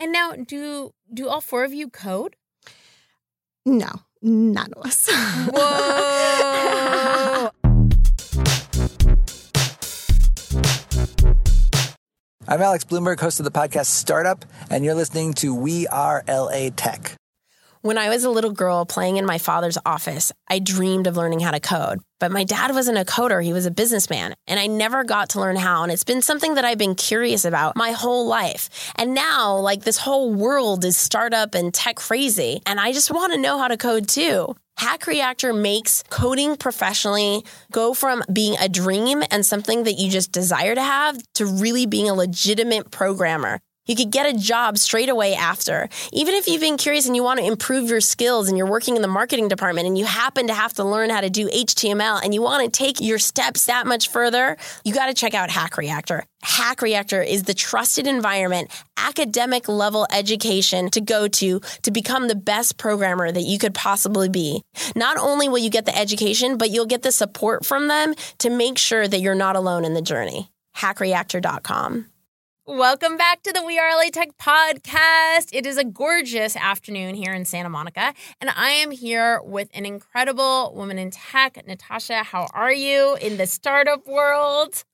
And now, do do all four of you code? No, none of us. Whoa! I'm Alex Blumberg, host of the podcast Startup, and you're listening to We Are LA Tech. When I was a little girl playing in my father's office, I dreamed of learning how to code. But my dad wasn't a coder, he was a businessman, and I never got to learn how. And it's been something that I've been curious about my whole life. And now, like, this whole world is startup and tech crazy, and I just want to know how to code too. Hack Reactor makes coding professionally go from being a dream and something that you just desire to have to really being a legitimate programmer. You could get a job straight away after. Even if you've been curious and you want to improve your skills and you're working in the marketing department and you happen to have to learn how to do HTML and you want to take your steps that much further, you got to check out Hack Reactor. Hack Reactor is the trusted environment, academic level education to go to to become the best programmer that you could possibly be. Not only will you get the education, but you'll get the support from them to make sure that you're not alone in the journey. Hackreactor.com. Welcome back to the We Are LA Tech podcast. It is a gorgeous afternoon here in Santa Monica, and I am here with an incredible woman in tech. Natasha, how are you in the startup world?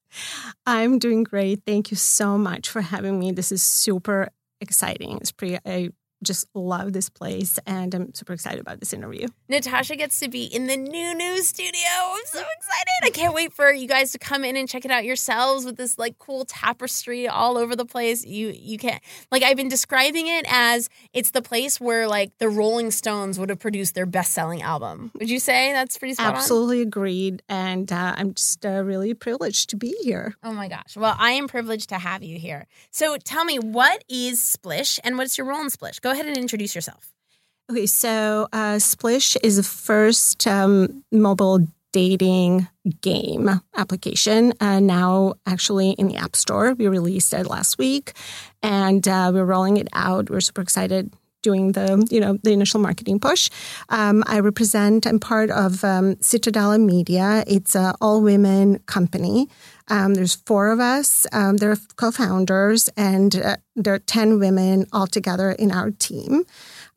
I'm doing great. Thank you so much for having me. This is super exciting. It's pretty, I just love this place and I'm super excited about this interview. Natasha gets to be in the new news studio. I'm so excited. I can't wait for you guys to come in and check it out yourselves with this like cool tapestry all over the place. You you can't like I've been describing it as it's the place where like the Rolling Stones would have produced their best-selling album. Would you say that's pretty spot Absolutely on? agreed and uh, I'm just uh, really privileged to be here. Oh my gosh. Well, I am privileged to have you here. So tell me what is Splish and what's your role in Splish? Go ahead and introduce yourself. Okay, so uh, Splish is the first um, mobile dating game application. Uh, now, actually, in the App Store, we released it last week, and uh, we're rolling it out. We're super excited doing the you know the initial marketing push. Um, I represent. I'm part of um, Citadella Media. It's an all women company. Um, there's four of us. Um, they're co-founders, and uh, there are ten women altogether in our team.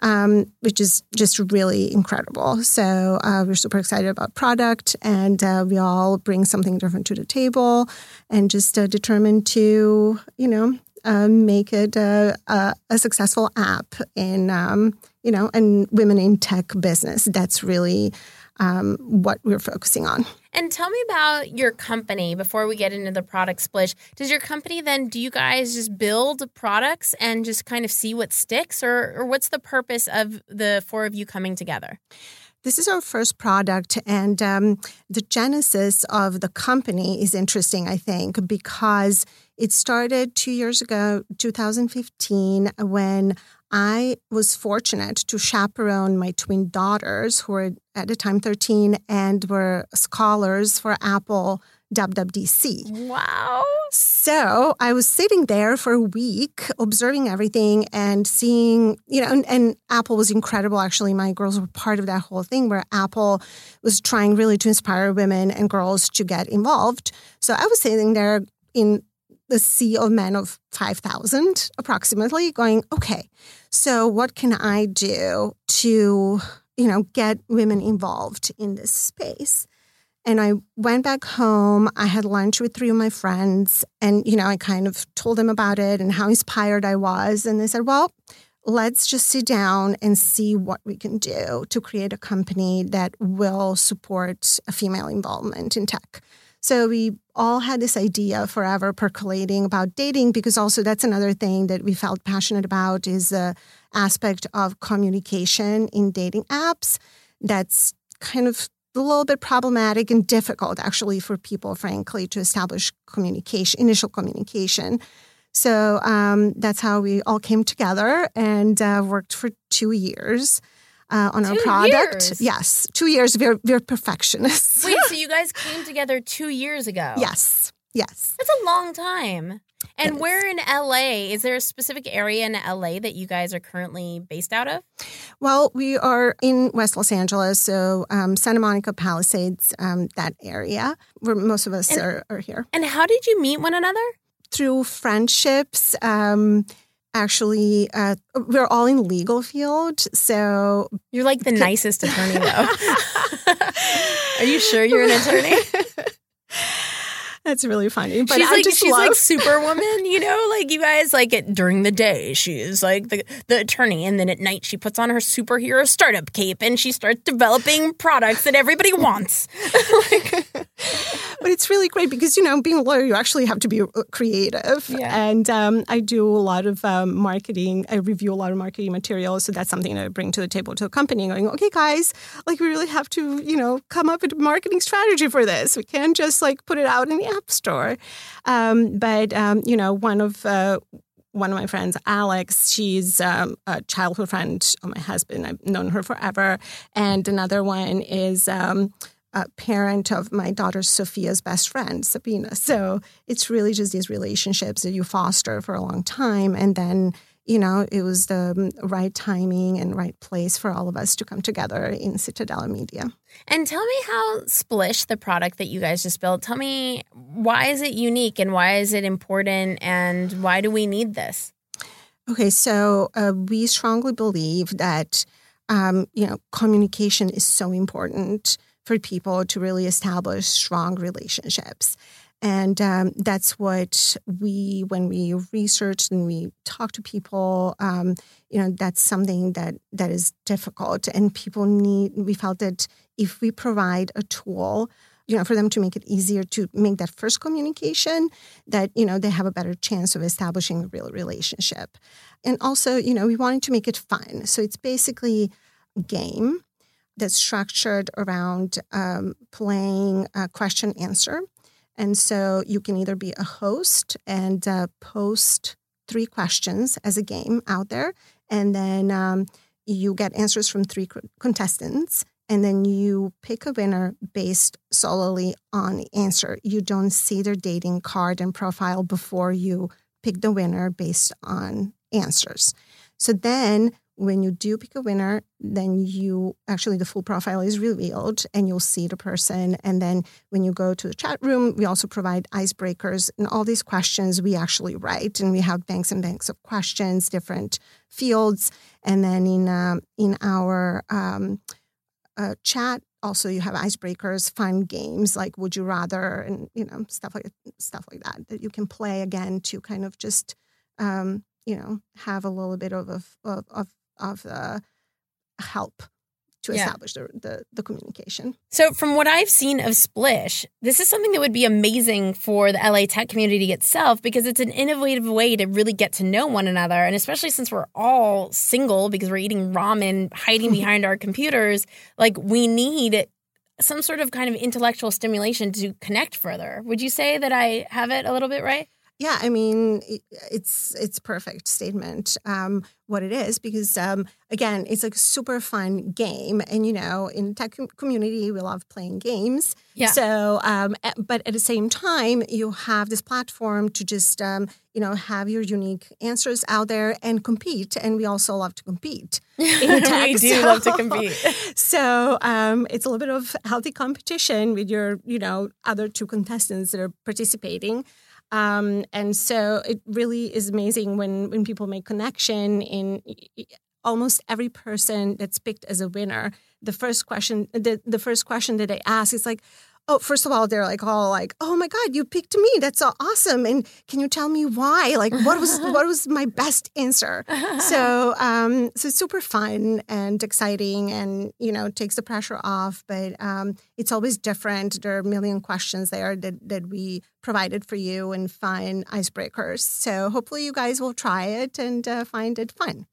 Um, which is just really incredible. So uh, we're super excited about product, and uh, we all bring something different to the table, and just uh, determined to, you know, um, make it a, a, a, successful app in, um, you know, and women in tech business. That's really um, what we're focusing on. And tell me about your company before we get into the product splish. Does your company then, do you guys just build products and just kind of see what sticks, or, or what's the purpose of the four of you coming together? This is our first product, and um, the genesis of the company is interesting, I think, because it started two years ago, 2015, when I was fortunate to chaperone my twin daughters, who were at the time 13 and were scholars for Apple WWDC. Wow. So I was sitting there for a week observing everything and seeing, you know, and, and, Apple was incredible. Actually, my girls were part of that whole thing where Apple was trying really to inspire women and girls to get involved. So I was sitting there in the sea of men of 5,000 approximately, going, okay, so what can I do to, you know, get women involved in this space? And I went back home. I had lunch with three of my friends, and you know, I kind of told them about it and how inspired I was. And they said, "Well, let's just sit down and see what we can do to create a company that will support a female involvement in tech." So we all had this idea forever percolating about dating because also that's another thing that we felt passionate about is the aspect of communication in dating apps. That's kind of a little bit problematic and difficult actually for people, frankly, to establish communication, initial communication. So um, that's how we all came together and uh, worked for two years uh, on two our product. Years. Yes, two years. We're we're perfectionists. Wait, so you guys came together two years ago? Yes, yes. That's a long time. And yes. where in LA? Is there a specific area in LA that you guys are currently based out of? Well, we are in West Los Angeles, so um, Santa Monica Palisades, um, that area, where most of us and, are, are, here. And how did you meet one another? Through friendships. Um, actually uh, we're all in legal field so you're like the nicest attorney though. Are you sure you're an attorney That's really funny. But she's I like just she's love- like superwoman, you know, like you guys like it during the day she's like the the attorney and then at night she puts on her superhero startup cape and she starts developing products that everybody wants. but it's really great because you know being a lawyer you actually have to be uh, creative Yeah. and um, i do a lot of um, marketing i review a lot of marketing materials so that's something that i bring to the table to a company going okay guys like we really have to you know come up with a marketing strategy for this we can't just like put it out in the app store um, but um, you know one of uh, one of my friends, Alex, she's um, a childhood friend of my husband. I've known her forever. And another one is um, a parent of my daughter Sophia's best friend, Sabina. So it's really just these relationships that you foster for a long time. And then, you know, it was the right timing and right place for all of us to come together in Citadella Media. And tell me how Splish, the product that you guys just built, tell me why is it unique and why is it important and why do we need this? Okay, so uh, we strongly believe that um, you know communication is so important for people to really establish strong relationships, and um, that's what we when we research and we talk to people, um, you know, that's something that that is difficult, and people need. We felt that if we provide a tool. You know, for them to make it easier to make that first communication, that you know they have a better chance of establishing a real relationship. And also, you know, we wanted to make it fun. So it's basically a game that's structured around um, playing a question answer. And so you can either be a host and uh, post three questions as a game out there. And then um, you get answers from three contestants. And then you pick a winner based solely on the answer. You don't see their dating card and profile before you pick the winner based on answers. So then when you do pick a winner, then you actually the full profile is revealed and you'll see the person. And then when you go to the chat room, we also provide icebreakers and all these questions we actually write and we have banks and banks of questions, different fields. And then in um, in our um, uh, chat, also you have icebreakers, fun games like would you rather and you know stuff like stuff like that that you can play again to kind of just um, you know have a little bit of of of of, uh, help to Yeah. establish the, the the communication. So, from what I've seen of Splish, this is something that would be amazing for the LA tech community itself because it's an innovative way to really get to know one another. And especially since we're all single because we're eating ramen, hiding behind our computers, like we need some sort of kind of intellectual stimulation to connect further. Would you say that I have it a little bit right? Yeah, I mean, it, it's it's a perfect statement. Um, what it is because um, again, it's like a super fun game, and you know, in the tech com- community, we love playing games. Yeah. So, um, a- but at the same time, you have this platform to just um, you know have your unique answers out there and compete, and we also love to compete. tech, we do so- love to compete. So um, it's a little bit of healthy competition with your, you know, other two contestants that are participating. Um, and so it really is amazing when when people make connection in almost every person that's picked as a winner. The first question, the, the first question that they ask is like, oh, first of all, they're like all like, oh my god, you picked me. That's so awesome. And can you tell me why? Like, what was what was my best answer? So, um, so it's super fun and exciting, and you know, takes the pressure off. But um, it's always different. There are a million questions there that that we provided for you and fun icebreakers. So hopefully, you guys will try it and uh, find it fun.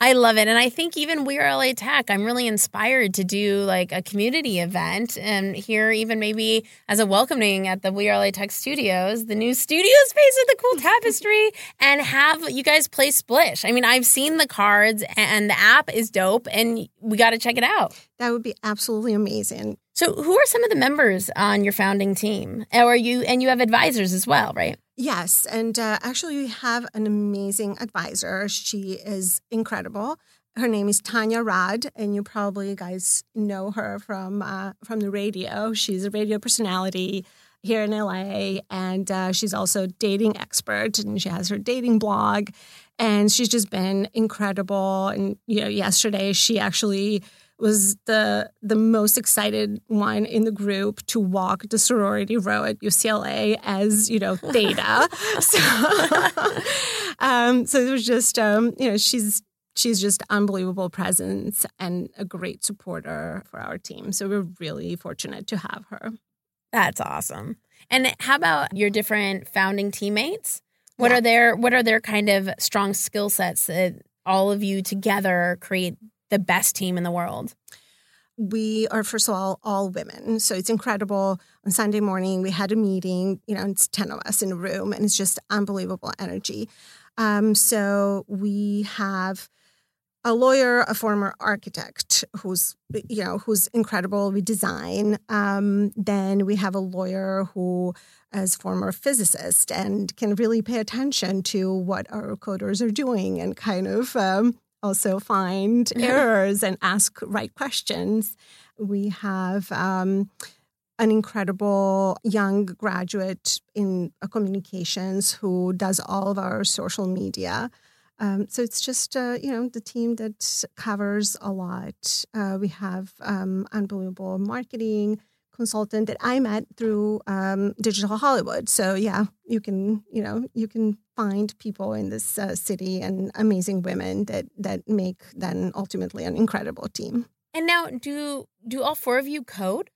I love it. And I think even We Are LA Tech, I'm really inspired to do like a community event and here, even maybe as a welcoming at the We Are LA Tech studios, the new studio space with the cool tapestry, and have you guys play Splish. I mean, I've seen the cards and the app is dope, and we got to check it out. That would be absolutely amazing. So, who are some of the members on your founding team? Or you and you have advisors as well, right? Yes, and uh, actually, we have an amazing advisor. She is incredible. Her name is Tanya Rad, and you probably guys know her from uh, from the radio. She's a radio personality, here in LA, and uh, she's also dating expert, and she has her dating blog, and she's just been incredible. And you know, yesterday she actually was the the most excited one in the group to walk the sorority row at UCLA as you know Theta. so, um, so it was just um, you know she's she's just unbelievable presence and a great supporter for our team. So we're really fortunate to have her. That's awesome. And how about your different founding teammates? What yeah. are their what are their kind of strong skill sets that all of you together create the best team in the world? we are first of all all women so it's incredible on sunday morning we had a meeting you know it's 10 of us in a room and it's just unbelievable energy um, so we have a lawyer, a former architect who's you know who's incredible with design. Um, then we have a lawyer who is former physicist and can really pay attention to what our coders are doing and kind of um, also find errors and ask right questions. We have um, an incredible young graduate in communications who does all of our social media. Um, so it's just uh, you know the team that covers a lot. Uh, we have um, unbelievable marketing consultant that I met through um, Digital Hollywood. So yeah, you can you know you can find people in this uh, city and amazing women that that make then ultimately an incredible team. And now, do do all four of you code?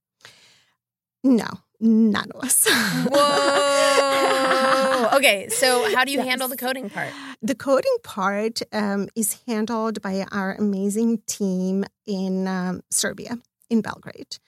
No, none of us. Whoa. okay, so how do you yes. handle the coding part? The coding part um, is handled by our amazing team in um, Serbia, in Belgrade.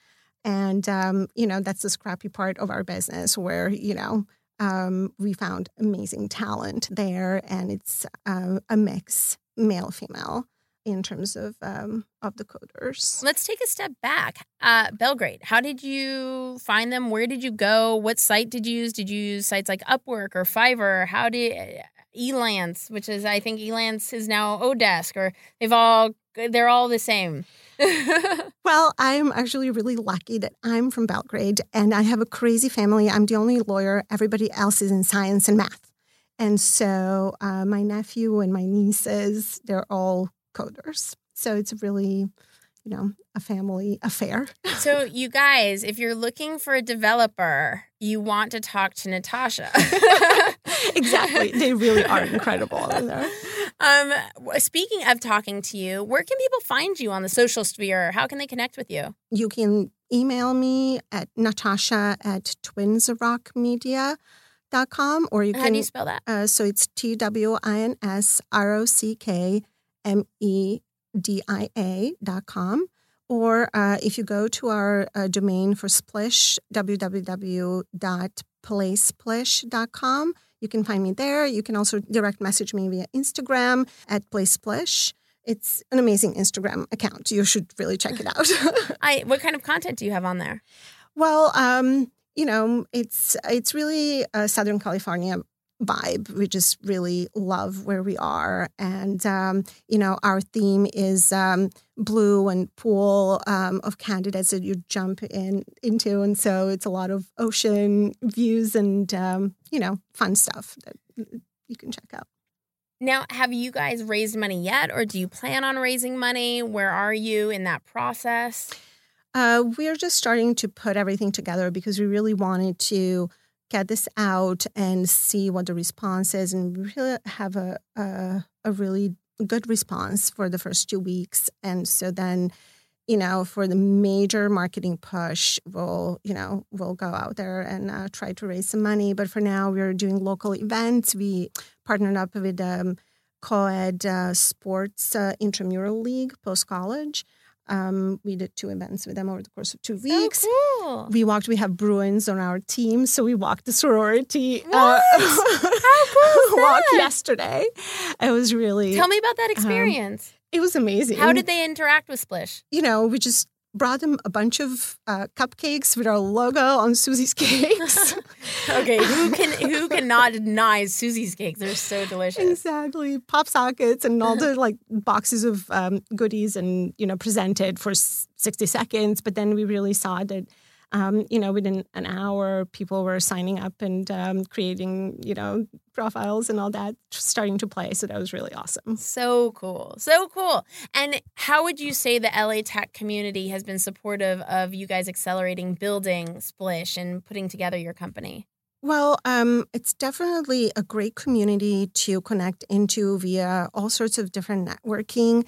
And, um, you know, that's the scrappy part of our business where, you know, um, we found amazing talent there. And it's uh, a mix, male, female in terms of um, of the coders. Let's take a step back. Uh, Belgrade, how did you find them? Where did you go? What site did you use? Did you use sites like Upwork or Fiverr? How did Elance, which is I think Elance is now Odesk, or they've all they're all the same. well, I'm actually really lucky that I'm from Belgrade and I have a crazy family. I'm the only lawyer. Everybody else is in science and math. And so uh, my nephew and my nieces, they're all coders. So it's really, you know, a family affair. so, you guys, if you're looking for a developer, you want to talk to Natasha. exactly. They really are incredible Um, speaking of talking to you, where can people find you on the social sphere? How can they connect with you? You can email me at natasha at twinsrockmedia.com or you can. How do you spell that? Uh, so it's T W I N S R O C K M E D I A dot com. Or uh, if you go to our uh, domain for Splish, www.playsplish.com, you can find me there. You can also direct message me via Instagram at Playsplish. It's an amazing Instagram account. You should really check it out. I what kind of content do you have on there? Well, um, you know, it's it's really a Southern California vibe. We just really love where we are. And, um, you know, our theme is um, blue and pool um, of candidates that you jump in into. And so it's a lot of ocean views and, um, you know, fun stuff that you can check out. Now, have you guys raised money yet, or do you plan on raising money? Where are you in that process? Uh, we're just starting to put everything together because we really wanted to get this out and see what the response is and we really have a, a, a really good response for the first two weeks. And so then you know for the major marketing push we'll you know we'll go out there and uh, try to raise some money. But for now we're doing local events. We partnered up with um, co-ed uh, sports uh, intramural league post college um, we did two events with them over the course of two weeks. Oh, cool. We walked. We have Bruins on our team, so we walked the sorority. Uh, How cool walk yesterday. It was really. Tell me about that um, experience. Um, it was amazing. How did they interact with Splish? You know, we just brought them a bunch of uh, cupcakes with our logo on Susie's cakes. okay, who can who cannot deny Susie's cakes? They're so delicious. Exactly, pop sockets and all the like boxes of um, goodies, and you know, presented for sixty seconds. But then we really saw that um, you know, within an hour, people were signing up and um, creating, you know, profiles and all that, starting to play. So that was really awesome. So cool. So cool. And how would you say the LA Tech community has been supportive of you guys accelerating building Splish and putting together your company? Well, um, it's definitely a great community to connect into via all sorts of different networking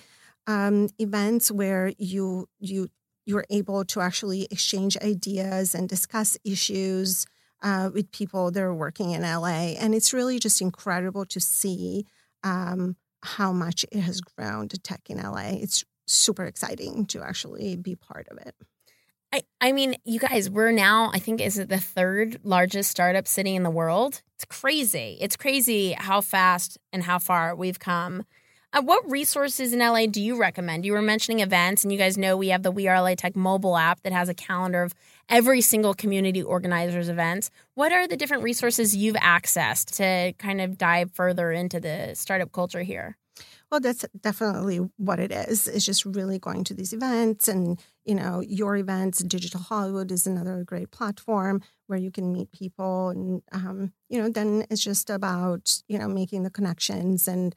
um, events where you you you're able to actually exchange ideas and discuss issues uh, with people that are working in LA. And it's really just incredible to see um, how much it has grown to tech in LA. It's super exciting to actually be part of it. I, I mean, you guys, we're now, I think, is it the third largest startup city in the world? It's crazy. It's crazy how fast and how far we've come. Uh, what resources in LA do you recommend? You were mentioning events, and you guys know we have the We Are LA Tech mobile app that has a calendar of every single community organizer's events. What are the different resources you've accessed to kind of dive further into the startup culture here? Well, that's definitely what it is. It's just really going to these events and, you know, your events. Digital Hollywood is another great platform where you can meet people. And, um, you know, then it's just about, you know, making the connections and,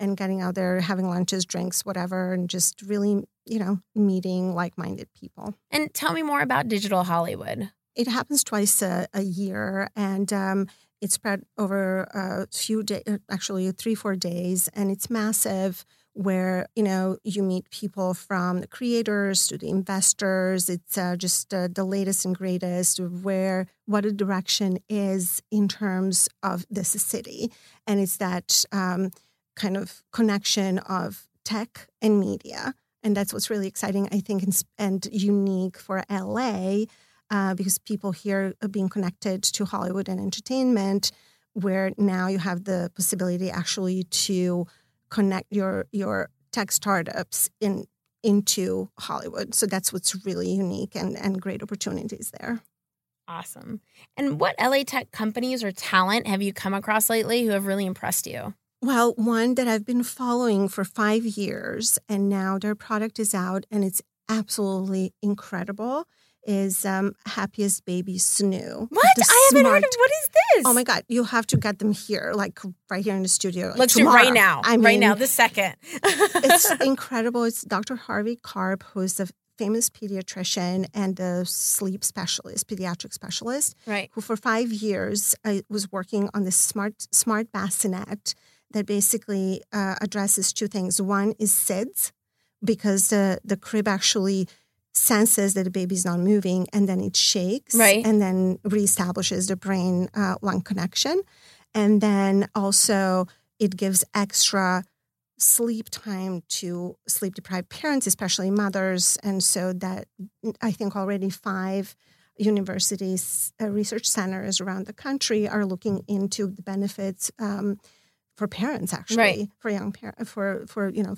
and getting out there, having lunches, drinks, whatever, and just really, you know, meeting like minded people. And tell me more about Digital Hollywood. It happens twice a, a year, and um, it's spread over a few days, actually three, four days, and it's massive. Where you know you meet people from the creators to the investors. It's uh, just uh, the latest and greatest. Where what a direction is in terms of this city, and it's that. Um, kind of connection of tech and media. And that's what's really exciting, I think, and, unique for LA uh, because people here are being connected to Hollywood and entertainment, where now you have the possibility actually to connect your your tech startups in into Hollywood. So that's what's really unique and, and great opportunities there. Awesome. And what LA tech companies or talent have you come across lately who have really impressed you? Well, one that I've been following for five years, and now their product is out and it's absolutely incredible. Is um, Happiest Baby Snoo. What? I haven't heard of what is this? Oh my God. You have to get them here, like right here in the studio. Like Let's tomorrow. do it right now. I mean, right now, the second. it's incredible. It's Dr. Harvey Karp, who's a famous pediatrician and a sleep specialist, pediatric specialist, right? Who for five years uh, was working on this smart smart bassinet that basically uh, addresses two things. One is SIDS, because the, the crib actually senses that the baby's not moving and then it shakes right. and then reestablishes the brain uh, lung connection. And then also it gives extra sleep time to sleep deprived parents, especially mothers. And so that I think already five universities, uh, research centers around the country are looking into the benefits. Um, for parents actually right. for young parents for for you know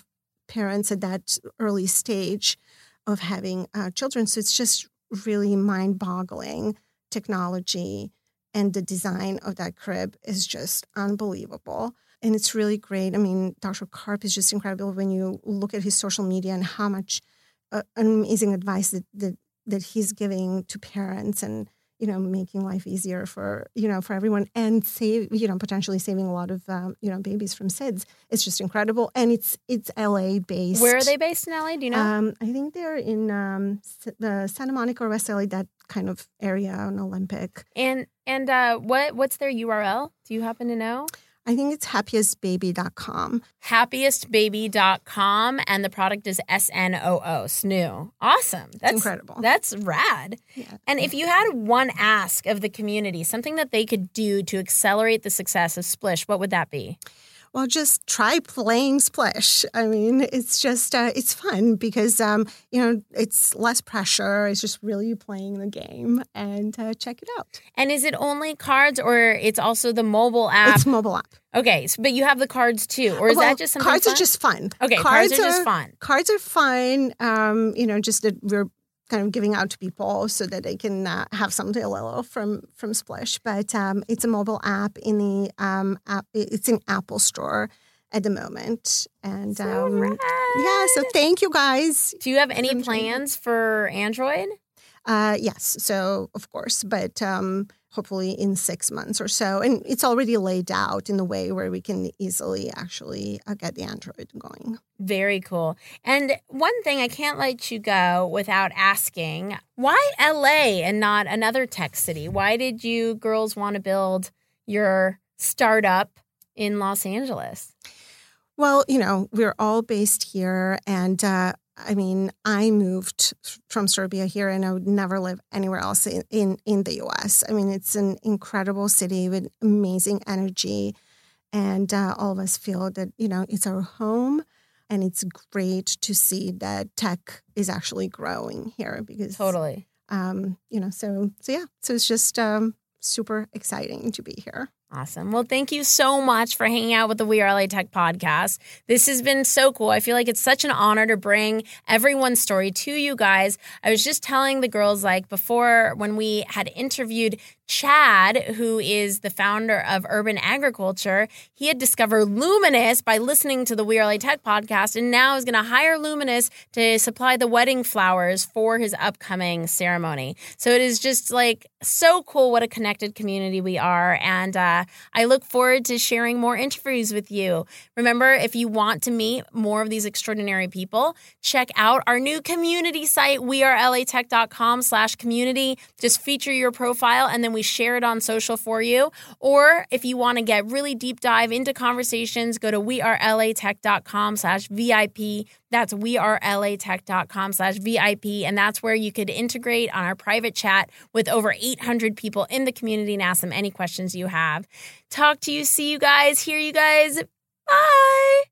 parents at that early stage of having uh, children. So it's just really mind-boggling technology and the design of that crib is just unbelievable. And it's really great. I mean dr karp is just incredible when you look at his social media and how much uh, amazing advice that, that that he's giving to parents and you know, making life easier for, you know, for everyone and save, you know, potentially saving a lot of, um, you know, babies from SIDS. It's just incredible. And it's, it's LA based. Where are they based in LA? Do you know? Um, I think they're in um, the Santa Monica or West LA, that kind of area on Olympic. And, and uh, what, what's their URL? Do you happen to know? I think it's happiestbaby.com. Happiestbaby.com. And the product is S N O O, Snoo. Awesome. That's it's incredible. That's rad. Yeah. And if you had one ask of the community, something that they could do to accelerate the success of Splish, what would that be? Well, just try playing Splish. I mean, it's just uh, it's fun because um, you know it's less pressure. It's just really playing the game and uh, check it out. And is it only cards, or it's also the mobile app? It's mobile app. Okay, so, but you have the cards too, or is well, that just something? Cards fun? are just fun. Okay, cards, cards are, are, just fun. Cards are fun. Um, you know, just that we're kind of giving out to people so that they can uh, have some little from from Splish. But um, it's a mobile app in the um, app. It's in Apple Store at the moment. And so um, yeah, so thank you guys. Do you have any plans for Android? Uh, yes. So, of course, but um, hopefully in six months or so. And it's already laid out in a way where we can easily actually uh, get the Android going. Very cool. And one thing I can't let you go without asking why LA and not another tech city? Why did you girls want to build your startup in Los Angeles? Well, you know, we're all based here. And uh, I mean, I moved from Serbia here and I would never live anywhere else in, in, in the US. I mean, it's an incredible city with amazing energy. And uh, all of us feel that, you know, it's our home. And it's great to see that tech is actually growing here because totally, um, you know, so so yeah, so it's just um, super exciting to be here. Awesome. Well, thank you so much for hanging out with the We Are LA Tech podcast. This has been so cool. I feel like it's such an honor to bring everyone's story to you guys. I was just telling the girls, like before, when we had interviewed Chad, who is the founder of Urban Agriculture, he had discovered Luminous by listening to the We Are LA Tech podcast and now is going to hire Luminous to supply the wedding flowers for his upcoming ceremony. So it is just like so cool what a connected community we are. And uh, I look forward to sharing more interviews with you. Remember, if you want to meet more of these extraordinary people, check out our new community site, wearelatech.com slash community. Just feature your profile and then we share it on social for you. Or if you want to get really deep dive into conversations, go to wearelatech.com slash VIP. That's wearelatech.com slash VIP. And that's where you could integrate on our private chat with over 800 people in the community and ask them any questions you have. Talk to you, see you guys, hear you guys. Bye.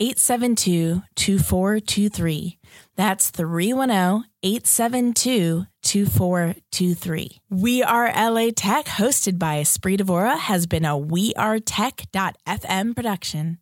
872 2423. That's 310 872 2423. We Are LA Tech, hosted by Espree Devora, has been a We Are Tech.fm production.